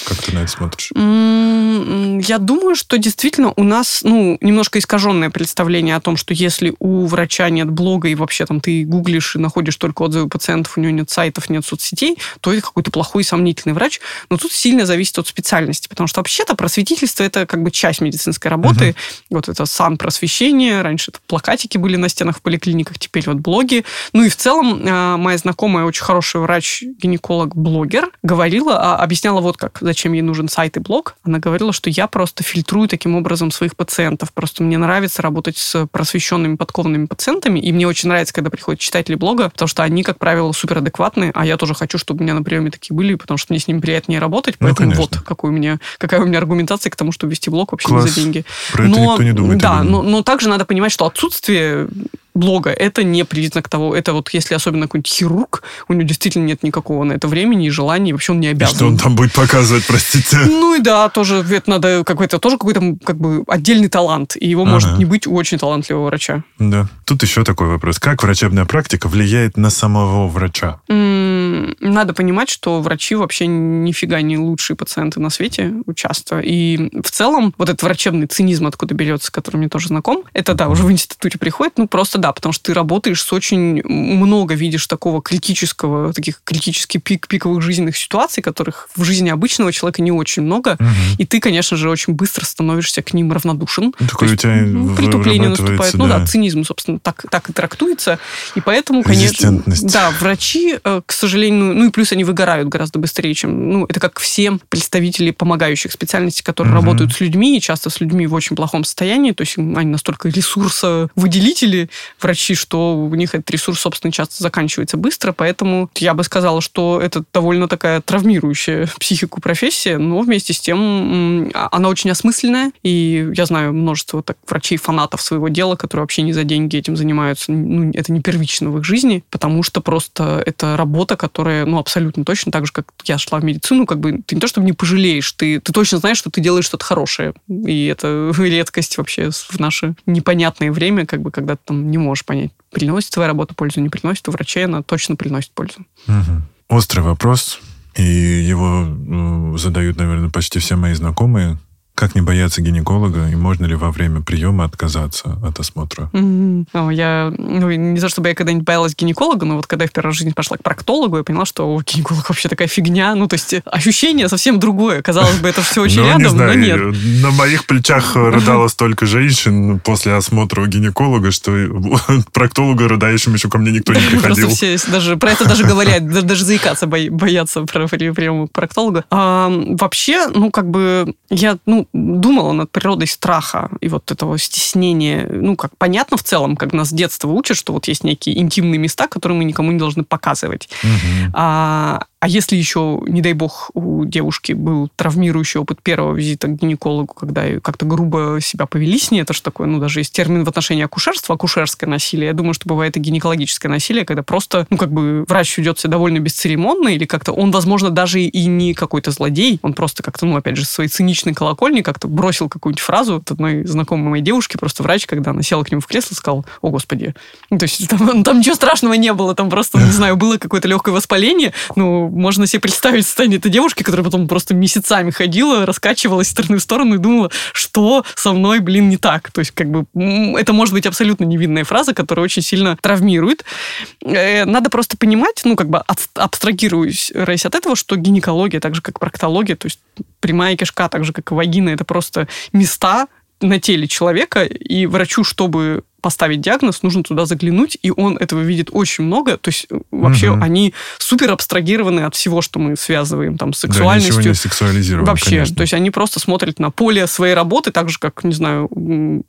Как ты на это смотришь? Я думаю, что действительно у нас, ну, немножко искаженное представление о том, что если у врача нет блога, и вообще там ты гуглишь и находишь только отзывы пациентов, у него нет сайтов, нет соцсетей, то это какой-то плохой сомнительный врач. Но тут сильно зависит от специальности, потому что вообще-то просветительство это как бы часть медицинской работы. Угу. Вот это сан просвещение. Раньше это плакатики были на стенах в поликлиниках, теперь вот блоги. Ну и в целом а, моя знакомая, очень хороший врач-гинеколог-блогер, говорила, а, объясняла вот как, зачем ей нужен сайт и блог. Она говорила, что я просто фильтрую таким образом своих пациентов. Просто мне нравится работать с просвещенными, подкованными пациентами, и мне очень нравится, когда приходят читатели блога, потому что они, как правило, суперадекватные, а я тоже хочу, чтобы у меня на приеме такие были, потому что мне с ними приятнее работать, ну, поэтому ну, вот какой у меня, какая какая у меня аргументация к тому, чтобы вести блог вообще Класс. не за деньги. Про но, это никто не думает. Да, но, но также надо понимать, что отсутствие блога, это не признак того, это вот если особенно какой-нибудь хирург, у него действительно нет никакого на это времени и желания, и вообще он не обязан. Что он там будет показывать, простите? Ну и да, тоже это надо какой-то, тоже какой-то как бы отдельный талант, и его ага. может не быть у очень талантливого врача. Да. Тут еще такой вопрос. Как врачебная практика влияет на самого врача? М-м, надо понимать, что врачи вообще нифига не лучшие пациенты на свете часто. И в целом вот этот врачебный цинизм, откуда берется, который мне тоже знаком, это да, уже в институте приходит, ну просто да, потому что ты работаешь с очень много видишь такого критического, таких критических пик, пиковых жизненных ситуаций, которых в жизни обычного человека не очень много, угу. и ты, конечно же, очень быстро становишься к ним равнодушен. Ну, такое у тебя ну, притупление наступает. Да. Ну да, цинизм, собственно, так, так и трактуется. И поэтому, конечно, да, врачи, э, к сожалению, ну и плюс они выгорают гораздо быстрее, чем, ну, это как все представители помогающих специальностей, которые угу. работают с людьми, и часто с людьми в очень плохом состоянии, то есть они настолько ресурсовыделители, врачи, что у них этот ресурс, собственно, часто заканчивается быстро, поэтому я бы сказала, что это довольно такая травмирующая психику профессия, но вместе с тем она очень осмысленная, и я знаю множество так, врачей-фанатов своего дела, которые вообще не за деньги этим занимаются, ну, это не первично в их жизни, потому что просто это работа, которая которая, ну, абсолютно точно так же, как я шла в медицину, как бы ты не то чтобы не пожалеешь, ты, ты точно знаешь, что ты делаешь что-то хорошее. И это редкость вообще в наше непонятное время, как бы, когда ты там не можешь понять, приносит твоя работа пользу, не приносит, у врачей она точно приносит пользу. Угу. Острый вопрос, и его ну, задают, наверное, почти все мои знакомые. Как не бояться гинеколога, и можно ли во время приема отказаться от осмотра? Mm-hmm. Ну, я, ну, не за чтобы я когда-нибудь боялась гинеколога, но вот когда я в первый раз в жизни пошла к проктологу, я поняла, что о, гинеколог вообще такая фигня. Ну, то есть ощущение совсем другое. Казалось бы, это все очень ну, рядом, но нет. На моих плечах рыдало столько женщин после осмотра у гинеколога, что проктолога рыдающим еще ко мне никто не приходил. Все даже про это даже говорят, даже заикаться боятся про прием проктолога. А, вообще, ну, как бы, я, ну, думала над природой страха и вот этого стеснения. Ну, как понятно в целом, как нас с детства учат, что вот есть некие интимные места, которые мы никому не должны показывать. Угу. А, а если еще, не дай бог, у девушки был травмирующий опыт первого визита к гинекологу, когда как-то грубо себя повели с ней, это же такое, ну, даже есть термин в отношении акушерства, акушерское насилие. Я думаю, что бывает и гинекологическое насилие, когда просто, ну, как бы врач ведет себя довольно бесцеремонно, или как-то он, возможно, даже и не какой-то злодей, он просто как-то, ну, опять же, своей циничной колокольни как-то бросил какую-нибудь фразу от одной знакомой моей девушки, просто врач, когда она села к нему в кресло, сказал, о, господи. Ну, то есть там, там ничего страшного не было, там просто, не знаю, было какое-то легкое воспаление, ну, можно себе представить состояние этой девушки, которая потом просто месяцами ходила, раскачивалась из стороны в сторону и думала, что со мной, блин, не так. То есть, как бы, это может быть абсолютно невинная фраза, которая очень сильно травмирует. Э, надо просто понимать, ну, как бы абстрагируясь от этого, что гинекология, так же, как проктология, то есть прямая кишка, так же, как и вагина, это просто места, на теле человека, и врачу, чтобы поставить диагноз, нужно туда заглянуть, и он этого видит очень много. То есть э, вообще угу. они супер абстрагированы от всего, что мы связываем там с сексуальностью. Да, ничего не сексуализировано, Вообще, конечно. то есть они просто смотрят на поле своей работы, так же, как, не знаю,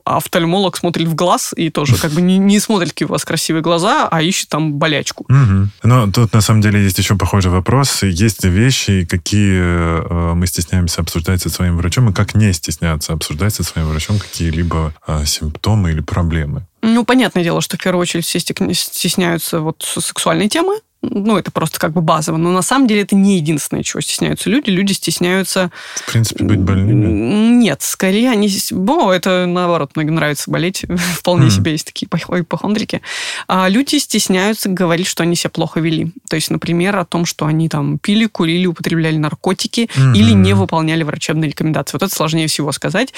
офтальмолог смотрит в глаз и тоже как бы не, не смотрит, какие у вас красивые глаза, а ищет там болячку. Угу. Но тут на самом деле есть еще похожий вопрос. Есть вещи, какие э, мы стесняемся обсуждать со своим врачом, и как не стесняться обсуждать со своим врачом какие-либо э, симптомы или проблемы. Ну, понятное дело, что в первую очередь все стесняются вот сексуальной темы. Ну, это просто как бы базово. Но на самом деле это не единственное, чего стесняются люди. Люди стесняются... В принципе, быть больными? Нет, скорее они... Бо, это наоборот, многим нравится болеть. Вполне mm. себе есть такие ипохондрики. А люди стесняются говорить, что они себя плохо вели. То есть, например, о том, что они там пили, курили, употребляли наркотики mm-hmm. или не выполняли врачебные рекомендации. Вот это сложнее всего сказать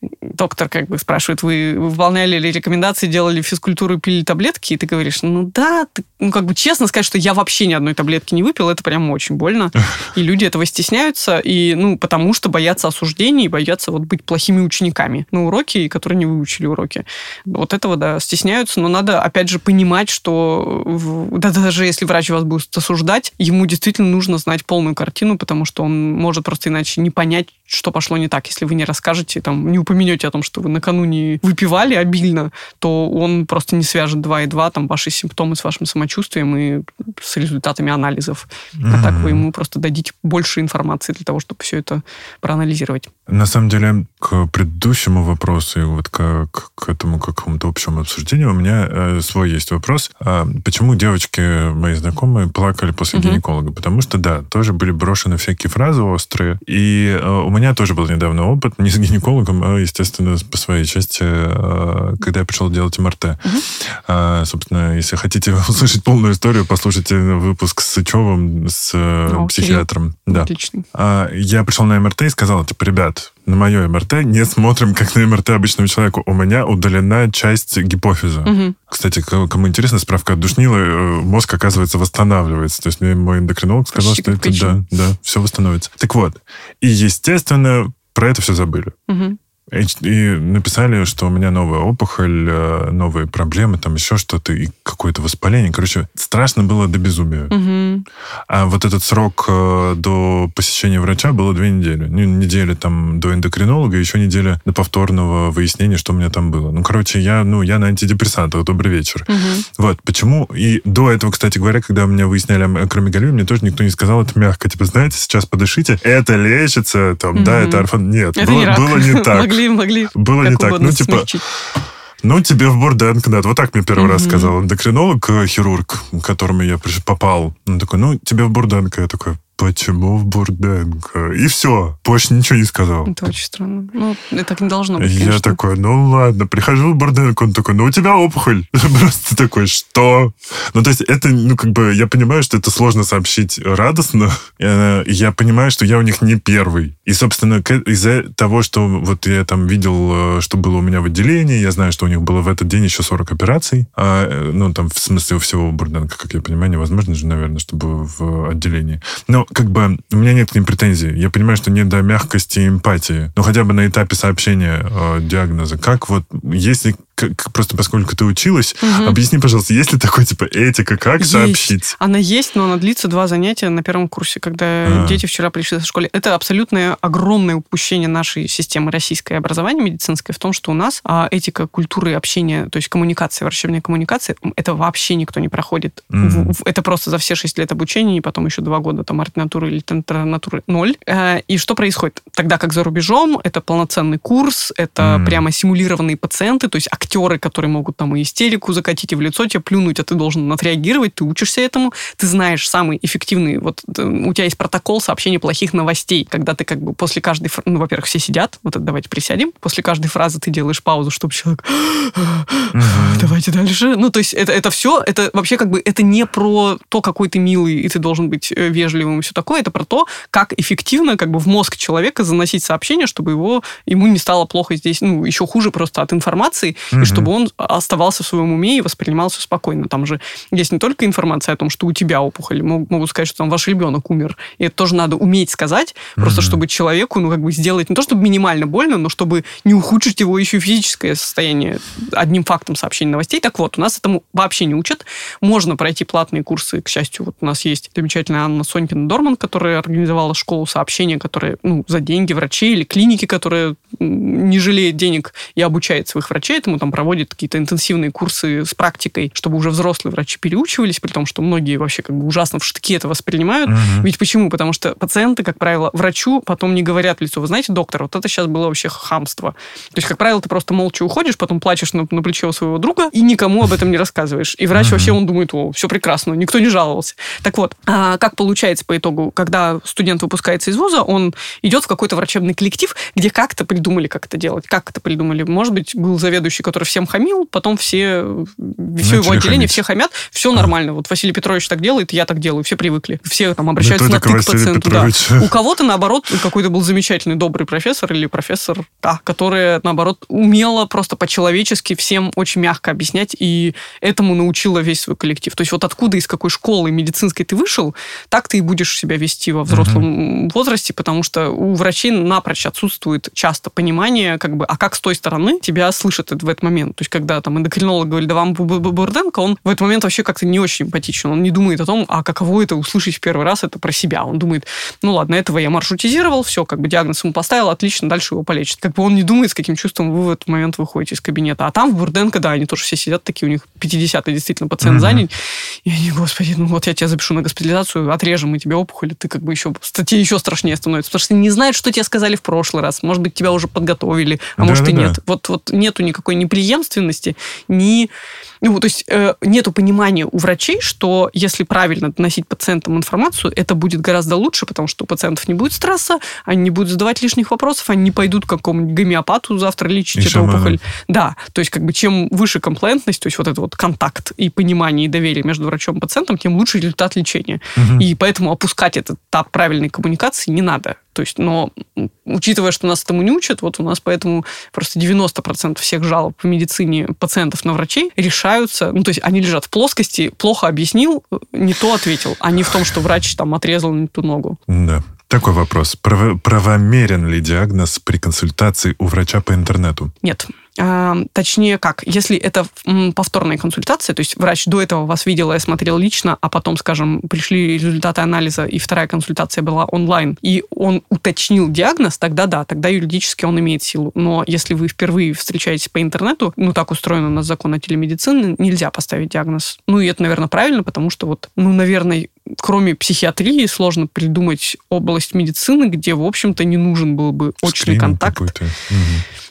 доктор как бы спрашивает, вы выполняли ли рекомендации, делали физкультуру, пили таблетки? И ты говоришь, ну да, ты, ну как бы честно сказать, что я вообще ни одной таблетки не выпил, это прям очень больно. И люди этого стесняются, и, ну, потому что боятся осуждений, боятся вот быть плохими учениками на уроке, которые не выучили уроки. Вот этого, да, стесняются, но надо, опять же, понимать, что да, даже если врач вас будет осуждать, ему действительно нужно знать полную картину, потому что он может просто иначе не понять, что пошло не так, если вы не расскажете, там, не упомянете о том, что вы накануне выпивали обильно, то он просто не свяжет два и два, там, ваши симптомы с вашим самочувствием и с результатами анализов. Mm-hmm. А так вы ему просто дадите больше информации для того, чтобы все это проанализировать. На самом деле, к предыдущему вопросу и вот к, к этому какому-то общему обсуждению у меня э, свой есть вопрос. А почему девочки, мои знакомые, плакали после mm-hmm. гинеколога? Потому что, да, тоже были брошены всякие фразы острые, и э, у меня меня тоже был недавно опыт, не с гинекологом, а, естественно, по своей части, а, когда я пришел делать МРТ. Угу. Собственно, если хотите услышать полную историю, послушайте выпуск с Сычевым, с э, О, психиатром. Да. Отлично. Я пришел на МРТ и сказал, типа, ребят, на мое МРТ не смотрим, как на МРТ обычного человека. У меня удалена часть гипофиза. Угу. Кстати, кому интересно, справка от Душнила, э, мозг, оказывается, восстанавливается. То есть мне мой эндокринолог сказал, Почти что это, да, да, все восстановится. Так вот, и, естественно, про это все забыли. Угу. И написали, что у меня новая опухоль, э, новые проблемы, там еще что-то, и какое-то воспаление. Короче, страшно было до безумия. Угу. А вот этот срок э, до посещения врача было две недели. Ну, неделя там до эндокринолога, еще неделя до повторного выяснения, что у меня там было. Ну, короче, я, ну, я на антидепрессантах. Добрый вечер. Угу. Вот, почему? И до этого, кстати говоря, когда меня выясняли акромегалию, мне тоже никто не сказал это мягко. Типа, знаете, сейчас подышите, это лечится, там, угу. да, это орфан... Нет, это было, не, было не так могли, могли Было не так. Ну, типа, смягчить. Ну, тебе в Бурденко надо. Вот так мне первый раз сказал эндокринолог, э, хирург, к которому я попал. Он такой, ну, тебе в Бурденко. Я такой, почему в Бурденко? И все, больше ничего не сказал. Это очень странно. Ну, это так не должно быть, Я такой, ну ладно, прихожу в Бурденко, он такой, ну у тебя опухоль. Просто такой, что? Ну, то есть это, ну, как бы, я понимаю, что это сложно сообщить радостно. Я понимаю, что я у них не первый. И, собственно, из-за того, что вот я там видел, э, что было у меня в отделении, я знаю, что у них было в этот день еще 40 операций. А, э, ну, там, в смысле, у всего Бурденко, как я понимаю, невозможно же, наверное, чтобы в отделении. Но как бы у меня нет к ним претензий. Я понимаю, что не до мягкости и эмпатии. Ну, хотя бы на этапе сообщения э, диагноза. Как вот, если просто поскольку ты училась, угу. объясни, пожалуйста, есть ли такой, типа, этика, как есть. сообщить? Она есть, но она длится два занятия на первом курсе, когда а. дети вчера пришли в школе. Это абсолютное огромное упущение нашей системы российской образования медицинской в том, что у нас а, этика, культура и общение, то есть коммуникация, врачебная коммуникация, это вообще никто не проходит. В, это просто за все шесть лет обучения, и потом еще два года там ординатуры или тентринатуры ноль. Э, и что происходит? Тогда как за рубежом, это полноценный курс, это mm. прямо симулированные пациенты, то есть актеры, которые могут там и истерику закатить, и в лицо тебе плюнуть, а ты должен отреагировать, ты учишься этому, ты знаешь самый эффективный, вот э, у тебя есть протокол сообщения плохих новостей, когда ты как бы после каждой, ну, во-первых, все сидят, вот это давайте присядем, после каждой фразы ты делаешь паузу, чтобы человек, давайте дальше. Ну, то есть это, это все, это вообще как бы, это не про то, какой ты милый, и ты должен быть э, вежливым и все такое, это про то, как эффективно как бы в мозг человека заносить сообщение, чтобы его, ему не стало плохо здесь, ну, еще хуже просто от информации, и чтобы он оставался в своем уме и воспринимался спокойно. Там же есть не только информация о том, что у тебя опухоль, могут сказать, что там ваш ребенок умер. И это тоже надо уметь сказать, просто чтобы человеку, ну, как бы сделать не то, чтобы минимально больно, но чтобы не ухудшить его еще физическое состояние одним фактом сообщения новостей. Так вот, у нас этому вообще не учат. Можно пройти платные курсы, к счастью, вот у нас есть замечательная Анна Сонькина-Дорман, которая организовала школу сообщения, которая, ну, за деньги врачей или клиники, которые не жалеют денег и обучает своих врачей этому, там проводит какие-то интенсивные курсы с практикой, чтобы уже взрослые врачи переучивались, при том, что многие вообще как бы ужасно в штыки это воспринимают. Угу. Ведь почему? Потому что пациенты, как правило, врачу потом не говорят в лицо, вы знаете, доктор, вот это сейчас было вообще хамство. То есть, как правило, ты просто молча уходишь, потом плачешь на, на плече у своего друга и никому об этом не рассказываешь. И врач угу. вообще, он думает, о, все прекрасно, никто не жаловался. Так вот, а как получается по итогу, когда студент выпускается из вуза, он идет в какой-то врачебный коллектив, где как-то придумали, как это делать, как это придумали. Может быть, был заведующий, который всем хамил, потом все, все его отделение, хамить. все хамят, все а. нормально. Вот Василий Петрович так делает, я так делаю, все привыкли. Все там обращаются на ты к пациенту. Да. У кого-то, наоборот, какой-то был замечательный, добрый профессор или профессор, да, которая, наоборот, умела просто по-человечески всем очень мягко объяснять, и этому научила весь свой коллектив. То есть вот откуда, из какой школы медицинской ты вышел, так ты и будешь себя вести во взрослом угу. возрасте, потому что у врачей напрочь отсутствует часто понимание, как бы, а как с той стороны тебя слышат в этот момент. То есть когда там эндокринолог говорит, да вам Бурденко, он в этот момент вообще как-то не очень эмпатичен. Он не думает о том, а каково это услышать в первый раз это про себя. Он думает, ну ладно, этого я маршрутизировал, все, как бы диагноз ему поставил, отлично, дальше его полечат. Как бы он не думает, с каким чувством вы в этот момент выходите из кабинета. А там в Бурденко, да, они тоже все сидят такие, у них 50-й действительно пациент mm-hmm. занят. И они, господи, ну вот я тебя запишу на госпитализацию, отрежем мы тебе опухоль, и ты как бы еще, тебе еще страшнее становится, потому что не знают, что тебе сказали в прошлый раз. Может быть, тебя уже подготовили, а да, может да, и нет. Да. Вот, вот нету никакой неприемственности, ни... Ну, то есть э, нету понимания у врачей, что если правильно доносить пациентам информацию, это будет гораздо лучше, потому что у пациентов не будет стресса, они не будут задавать лишних вопросов, они не пойдут к какому-нибудь гомеопату завтра лечить и эту опухоль. Да, то есть как бы чем выше комплентность, то есть вот этот вот контакт и понимание и доверие между врачом и пациентом, тем лучше результат лечения. Угу. И поэтому опускать этот этап правильной коммуникации не надо. То есть, но учитывая, что нас этому не учат, вот у нас поэтому просто 90% всех жалоб в медицине пациентов на врачей решаются, ну, то есть они лежат в плоскости, плохо объяснил, не то ответил, а не в том, что врач там отрезал не ту ногу. Да. Такой вопрос. правомерен ли диагноз при консультации у врача по интернету? Нет. Точнее, как, если это повторная консультация, то есть врач до этого вас видел и осмотрел лично, а потом, скажем, пришли результаты анализа, и вторая консультация была онлайн, и он уточнил диагноз, тогда да, тогда юридически он имеет силу. Но если вы впервые встречаетесь по интернету, ну, так устроен у нас закон о телемедицине, нельзя поставить диагноз. Ну, и это, наверное, правильно, потому что вот, ну, наверное, кроме психиатрии сложно придумать область медицины, где, в общем-то, не нужен был бы очный Скрининг контакт.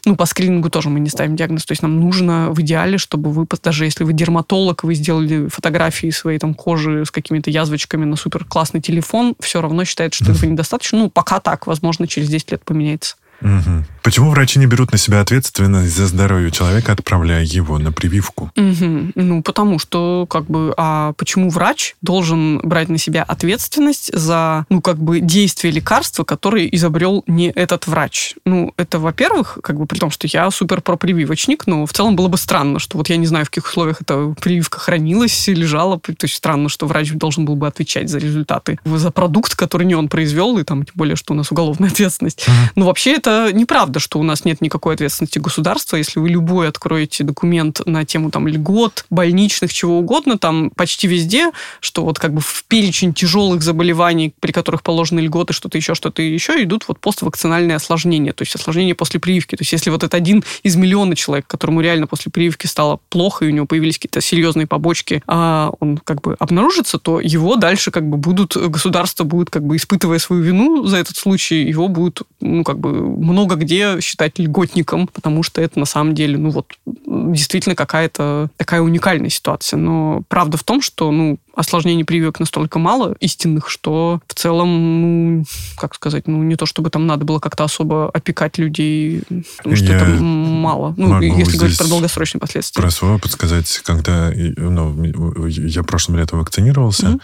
Ну, по скринингу тоже мы не ставим диагноз. То есть нам нужно в идеале, чтобы вы, даже если вы дерматолог, вы сделали фотографии своей там кожи с какими-то язвочками на супер классный телефон, все равно считает, что этого недостаточно. Ну, пока так, возможно, через 10 лет поменяется. Мгм. Почему врачи не берут на себя ответственность за здоровье человека, отправляя его на прививку? Мгм. Ну, потому что, как бы, а почему врач должен брать на себя ответственность за, ну, как бы, действие лекарства, которое изобрел не этот врач? Ну, это, во-первых, как бы, при том, что я супер пропрививочник, но в целом было бы странно, что вот я не знаю, в каких условиях эта прививка хранилась, лежала, то есть странно, что врач должен был бы отвечать за результаты, за продукт, который не он произвел, и там, тем более, что у нас уголовная ответственность. Но вообще это неправда, что у нас нет никакой ответственности государства. Если вы любой откроете документ на тему там льгот, больничных, чего угодно, там почти везде, что вот как бы в перечень тяжелых заболеваний, при которых положены льготы, что-то еще, что-то еще, идут вот поствакцинальные осложнения, то есть осложнения после прививки. То есть если вот это один из миллиона человек, которому реально после прививки стало плохо, и у него появились какие-то серьезные побочки, а он как бы обнаружится, то его дальше как бы будут, государство будет как бы испытывая свою вину за этот случай, его будут, ну, как бы много где считать льготником, потому что это на самом деле, ну вот, действительно какая-то такая уникальная ситуация. Но правда в том, что, ну, осложнений прививок настолько мало истинных, что в целом, ну, как сказать, ну, не то чтобы там надо было как-то особо опекать людей, потому что Я это мало. Ну, могу если говорить про долгосрочные последствия. Про свой опыт сказать, когда ну, я прошлым летом вакцинировался,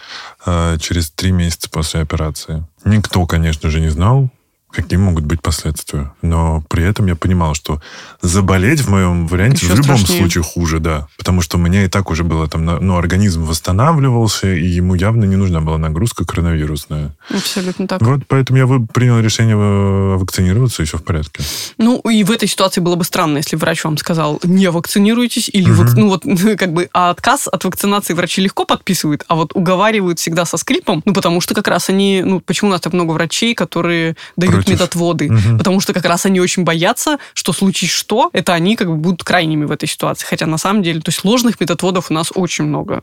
а, через три месяца после операции. Никто, конечно же, не знал, какие могут быть последствия. Но при этом я понимал, что заболеть в моем варианте Еще в любом страшнее. случае хуже, да. Потому что у меня и так уже было там, ну, организм восстанавливался, и ему явно не нужна была нагрузка коронавирусная. Абсолютно так. Вот поэтому я принял решение э, вакцинироваться, и все в порядке. Ну, и в этой ситуации было бы странно, если врач вам сказал, не вакцинируйтесь, или Мгм. вак- ну вот, как бы, а отказ от вакцинации врачи легко подписывают, а вот уговаривают всегда со скрипом, ну, потому что как раз они, ну, почему у нас так много врачей, которые дают Против. медотводы? Мгм. Потому что как раз они очень боятся, что случись что, это они как бы будут крайними в этой ситуации. Хотя на самом деле, то есть ложных медотводов у нас очень много.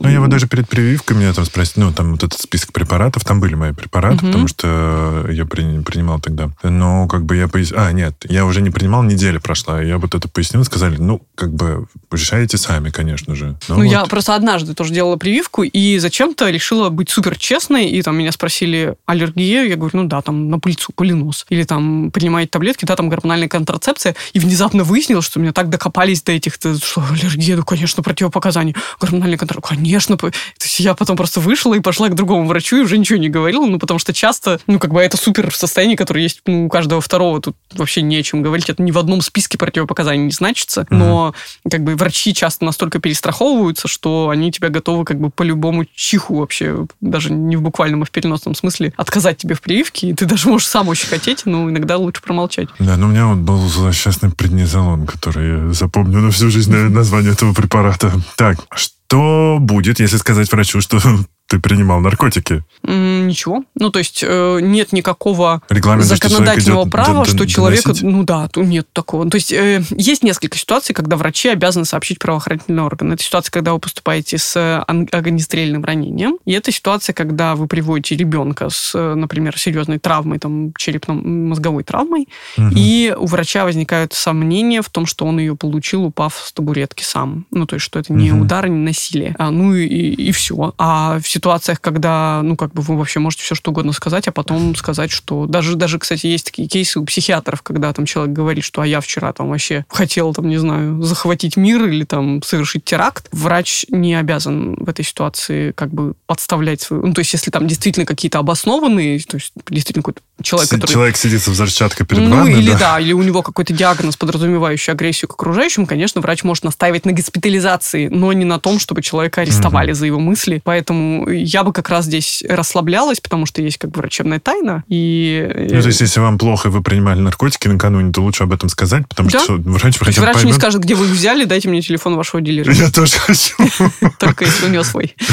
Ну, я вот даже перед прививкой меня там спросили, ну, там вот этот список препаратов, там были мои препараты, Мгм. потому что я при- принимал тогда. Но как бы я пояснил... А, нет, я уже не принимал, неделя прошла. Я вот это пояснил, сказали, ну, как бы решаете сами, конечно же. Ну, вот. я просто однажды тоже делала прививку, и зачем-то решила быть супер честной, и там меня спросили аллергия, я говорю, ну да, там на пыльцу, пылинос. Или там принимаете таблетки, да, там гормональная контрацепция, и внезапно выяснилось, что меня так докопались до этих, то, что аллергия, ну, конечно, противопоказания. Гормональная контрацепция, конечно. То есть я потом просто вышла и пошла к другому врачу, и уже ничего не говорила, ну, потому что часто, ну, как бы это супер состояние, которое есть ну, у каждого второго, тут вообще не о чем говорить, это ни в одном списке противопоказаний не значится, но как бы врачи часто настолько перестраховываются, что они тебя готовы как бы по любому чиху вообще, даже не в буквальном, а в переносном смысле, отказать тебе в прививке, и ты даже можешь сам очень хотеть, но иногда лучше промолчать. Да, ну у меня вот был злосчастный преднизолон, который я запомню на всю жизнь название этого препарата. Так, что будет, если сказать врачу, что ты принимал наркотики? Ничего. Ну, то есть э, нет никакого что человек законодательного идет права, д- что человека... доносить? Ну да, нет такого. То есть э, есть несколько ситуаций, когда врачи обязаны сообщить правоохранительный орган. Это ситуация, когда вы поступаете с э, огнестрельным ранением. И это ситуация, когда вы приводите ребенка с, например, серьезной травмой, там, черепно-мозговой травмой, Мгм. и у врача возникают сомнения в том, что он ее получил, упав с табуретки сам. Ну, то есть, что это не Мгм. удар, не насилие. А, ну и, и все. А в ситуациях, когда, ну, как бы вы вообще можете все что угодно сказать, а потом сказать, что... Даже, даже, кстати, есть такие кейсы у психиатров, когда там человек говорит, что а я вчера там вообще хотел, там, не знаю, захватить мир или там совершить теракт. Врач не обязан в этой ситуации как бы подставлять свою... Ну, то есть, если там действительно какие-то обоснованные, то есть, действительно какой-то человек, Си- который... Человек сидит со взрывчаткой перед Ну, вами, или да? да. или у него какой-то диагноз, подразумевающий агрессию к окружающим, конечно, врач может настаивать на госпитализации, но не на том, чтобы человека арестовали за его мысли. Поэтому я бы как раз здесь расслаблялась, потому что есть как бы врачебная тайна. И Ну, то есть, если вам плохо, и вы принимали наркотики накануне, то лучше об этом сказать, потому Да. что врач бы врач не скажет, где вы их взяли, дайте мне телефон вашего дилера. Я тоже хочу. Только если у него свой.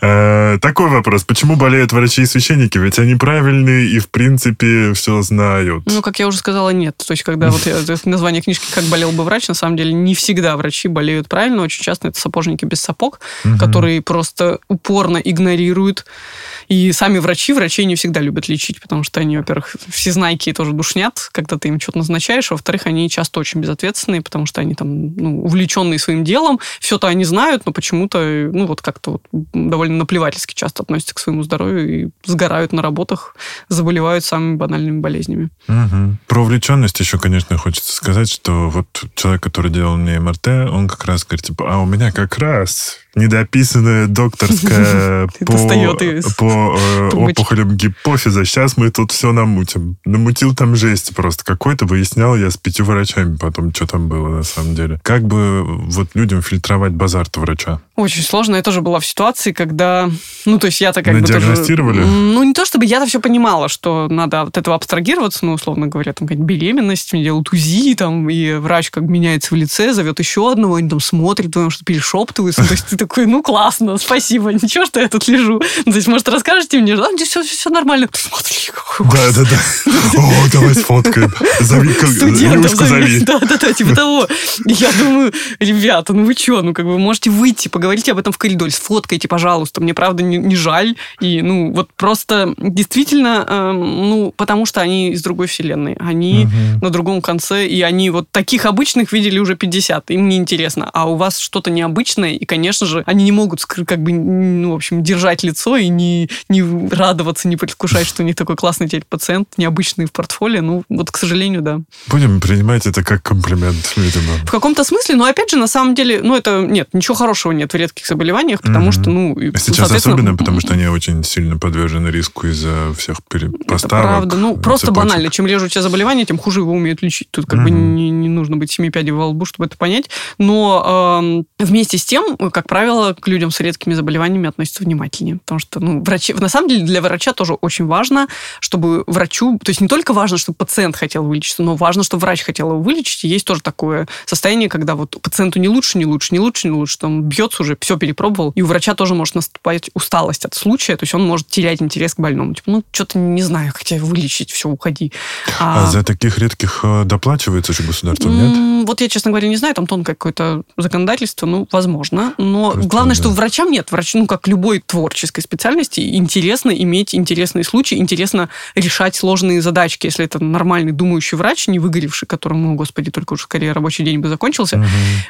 Э, Так такой вопрос. Почему болеют врачи и священники? Ведь они правильные и, в принципе, все знают. Ну, как я уже сказала, нет. То есть, когда вот название книжки «Как болел бы врач», на самом деле не всегда врачи болеют правильно. Очень часто это сапожники без сапог, которые просто упорно игнорируют. И сами врачи, врачей не всегда любят лечить, потому что они, во-первых, всезнайки и тоже душнят, когда ты им что-то назначаешь, а во-вторых, они часто очень безответственные, потому что они там ну, увлеченные своим делом, все-то они знают, но почему-то, ну, вот как-то вот довольно наплевательски часто относятся к своему здоровью и сгорают на работах, заболевают самыми банальными болезнями. Угу. Про увлеченность еще, конечно, хочется сказать, что вот человек, который делал мне МРТ, он как раз говорит, типа, а у меня как раз недописанная докторская по, по э, опухолям гипофиза. Сейчас мы тут все намутим. Намутил там жесть просто. Какой-то выяснял я с пятью врачами потом, что там было на самом деле. Как бы вот людям фильтровать базар-то врача? Очень сложно. Я тоже была в ситуации, когда... Ну, то есть я-то как бы тоже... Ну, не то чтобы я-то все понимала, что надо от этого абстрагироваться, ну, условно говоря, там какая-нибудь беременность, мне делают УЗИ, там, и врач как меняется в лице, зовет еще одного, они там смотрят, потому что перешептываются. То есть ты такой, ну, классно, спасибо, ничего, что я тут лежу. То есть, может, расскажете мне, да, все, все нормально. Смотри, Да, да, да. О, давай сфоткаем. Зови, Юшку зови. Да, да, да, типа того. Я думаю, ребята, ну вы что, ну как бы можете выйти, поговорите об этом в коридоре, сфоткайте, пожалуйста, мне правда не, не жаль. И, ну, вот просто действительно, э, ну, потому что они из другой вселенной. Они угу. на другом конце, и они вот таких обычных видели уже 50. Им не интересно. А у вас что-то необычное, и, конечно же, они не могут, как бы, ну, в общем, держать лицо и не, не радоваться, не предвкушать, что у них такой классный теперь пациент, необычный в портфолио. Ну, вот, к сожалению, да. Будем принимать это как комплимент, видимо. В каком-то смысле, но, опять же, на самам деле, ну, это, нет, ничего хорошего нет в редких заболеваниях, потому mm-hmm. что, ну... Сейчас особенно, потому что они очень сильно подвержены риску из-за всех поставок. Это правда. Ну, просто цепочек. банально. Чем реже у тебя заболевание, тем хуже его умеют лечить. Тут как mm-hmm. бы не, не нужно быть семи пядей во лбу, чтобы это понять. Но э, вместе с тем, как правило, к людям с редкими заболеваниями относятся внимательнее. Потому что, ну, врачи... На самом деле, для врача тоже очень важно, чтобы врачу... То есть не только важно, чтобы пациент хотел вылечиться, но важно, чтобы врач хотел его вылечить. И есть тоже такое состояние, когда вот пациенту не лучше, не лучше, не лучше, не лучше, он бьется уже, все перепробовал, и у врача тоже может наступать усталость от случая, то есть он может терять интерес к больному. Типа, ну, что-то не знаю, как тебя вылечить, все, уходи. А, а за таких редких э, доплачивается же государством, нет? Вот я, честно говоря, не знаю, там тонкое какое-то законодательство, ну, возможно. Но Просто, главное, да. что врачам нет. Врач, ну, как любой творческой специальности, интересно иметь интересные случаи, интересно решать сложные задачки. Если это нормальный думающий врач, не выгоревший, которому, господи, только уже скорее рабочий день бы закончился,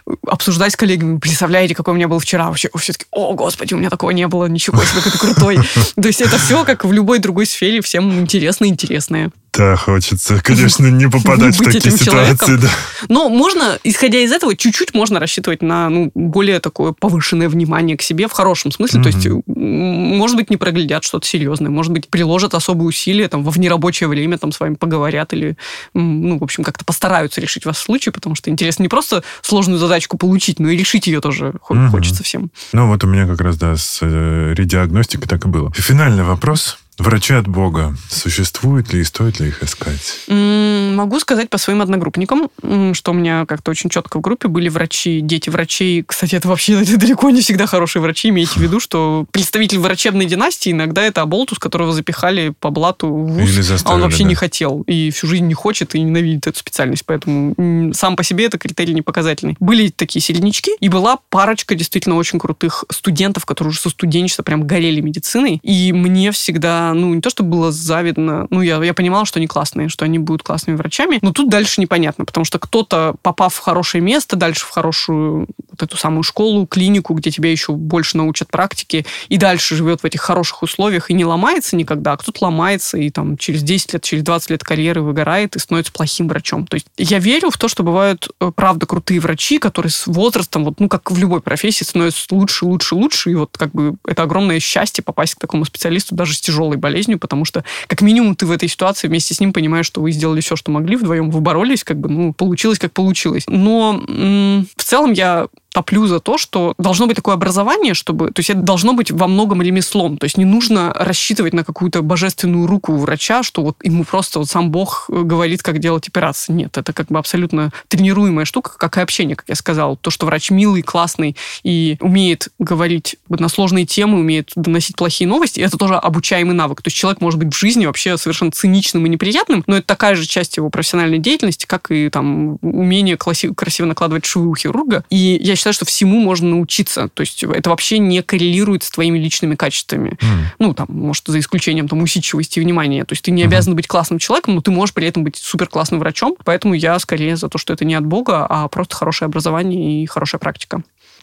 угу. обсуждать с коллегами, представляете, какой у меня был вчера вообще, все-таки, о, господи, у меня такого не было, ничего себе, какой крутой. То есть это все, как в любой другой сфере, всем интересно интересное. Да, хочется, конечно, не попадать в такие ситуации. Да. Но можно, исходя из этого, чуть-чуть можно рассчитывать на ну, более такое повышенное внимание к себе в хорошем смысле. Mm-hmm. То есть, может быть, не проглядят что-то серьезное, может быть, приложат особые усилия там, во внерабочее время там, с вами поговорят или, ну, в общем, как-то постараются решить ваш случай, потому что интересно не просто сложную задачку получить, но и решить ее тоже mm-hmm. хочется всем. Ну, вот у меня как раз, да, с э, редиагностикой так и было. Финальный вопрос. Врачи от Бога. Существуют ли и стоит ли их искать? Могу сказать по своим одногруппникам, что у меня как-то очень четко в группе были врачи, дети врачей. Кстати, это вообще это далеко не всегда хорошие врачи. Имейте в виду, что представитель врачебной династии иногда это оболтус, которого запихали по блату в ВУЗ, а он вообще да. не хотел. И всю жизнь не хочет и ненавидит эту специальность. Поэтому сам по себе это критерий не показательный. Были такие середнячки, и была парочка действительно очень крутых студентов, которые уже со студенчества прям горели медициной. И мне всегда ну, не то, что было завидно, ну, я, я понимала, что они классные, что они будут классными врачами, но тут дальше непонятно, потому что кто-то, попав в хорошее место, дальше в хорошую вот эту самую школу, клинику, где тебя еще больше научат практике, и дальше живет в этих хороших условиях и не ломается никогда, а кто-то ломается и там через 10 лет, через 20 лет карьеры выгорает и становится плохим врачом. То есть я верю в то, что бывают, э, правда, крутые врачи, которые с возрастом, вот, ну, как в любой профессии, становятся лучше, лучше, лучше, и вот как бы это огромное счастье попасть к такому специалисту даже с тяжелой болезнью, потому что как минимум ты в этой ситуации вместе с ним понимаешь, что вы сделали все, что могли, вдвоем вы боролись, как бы, ну, получилось, как получилось. Но м- в целом я топлю за то, что должно быть такое образование, чтобы... То есть это должно быть во многом ремеслом. То есть не нужно рассчитывать на какую-то божественную руку врача, что вот ему просто вот сам Бог говорит, как делать операции. Нет, это как бы абсолютно тренируемая штука, как и общение, как я сказала. То, что врач милый, классный и умеет говорить на сложные темы, умеет доносить плохие новости, это тоже обучаемый навык. То есть человек может быть в жизни вообще совершенно циничным и неприятным, но это такая же часть его профессиональной деятельности, как и там умение красиво, красиво накладывать швы у хирурга. И я считаю, что всему можно научиться. То есть это вообще не коррелирует с твоими личными качествами. Mm. Ну, там, может, за исключением там усидчивости и внимания. То есть ты не mm-hmm. обязан быть классным человеком, но ты можешь при этом быть супер классным врачом. Поэтому я скорее за то, что это не от Бога, а просто хорошее образование и хорошая практика.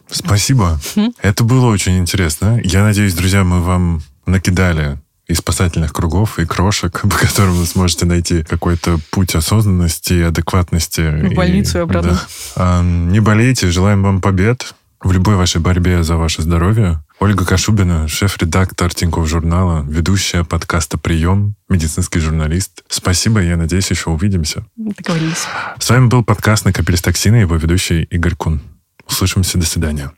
Спасибо. Mm-hmm. Это было очень интересно. Я надеюсь, друзья, мы вам накидали и спасательных кругов, и крошек, по которым вы сможете найти какой-то путь осознанности и адекватности. В больницу и, и обратно. Да. А, не болейте, желаем вам побед в любой вашей борьбе за ваше здоровье. Ольга Кашубина, шеф-редактор Тинькофф журнала, ведущая подкаста «Прием», медицинский журналист. Спасибо, я надеюсь, еще увидимся. Договорились. С вами был подкаст «На капель и его ведущий Игорь Кун. Услышимся, до свидания.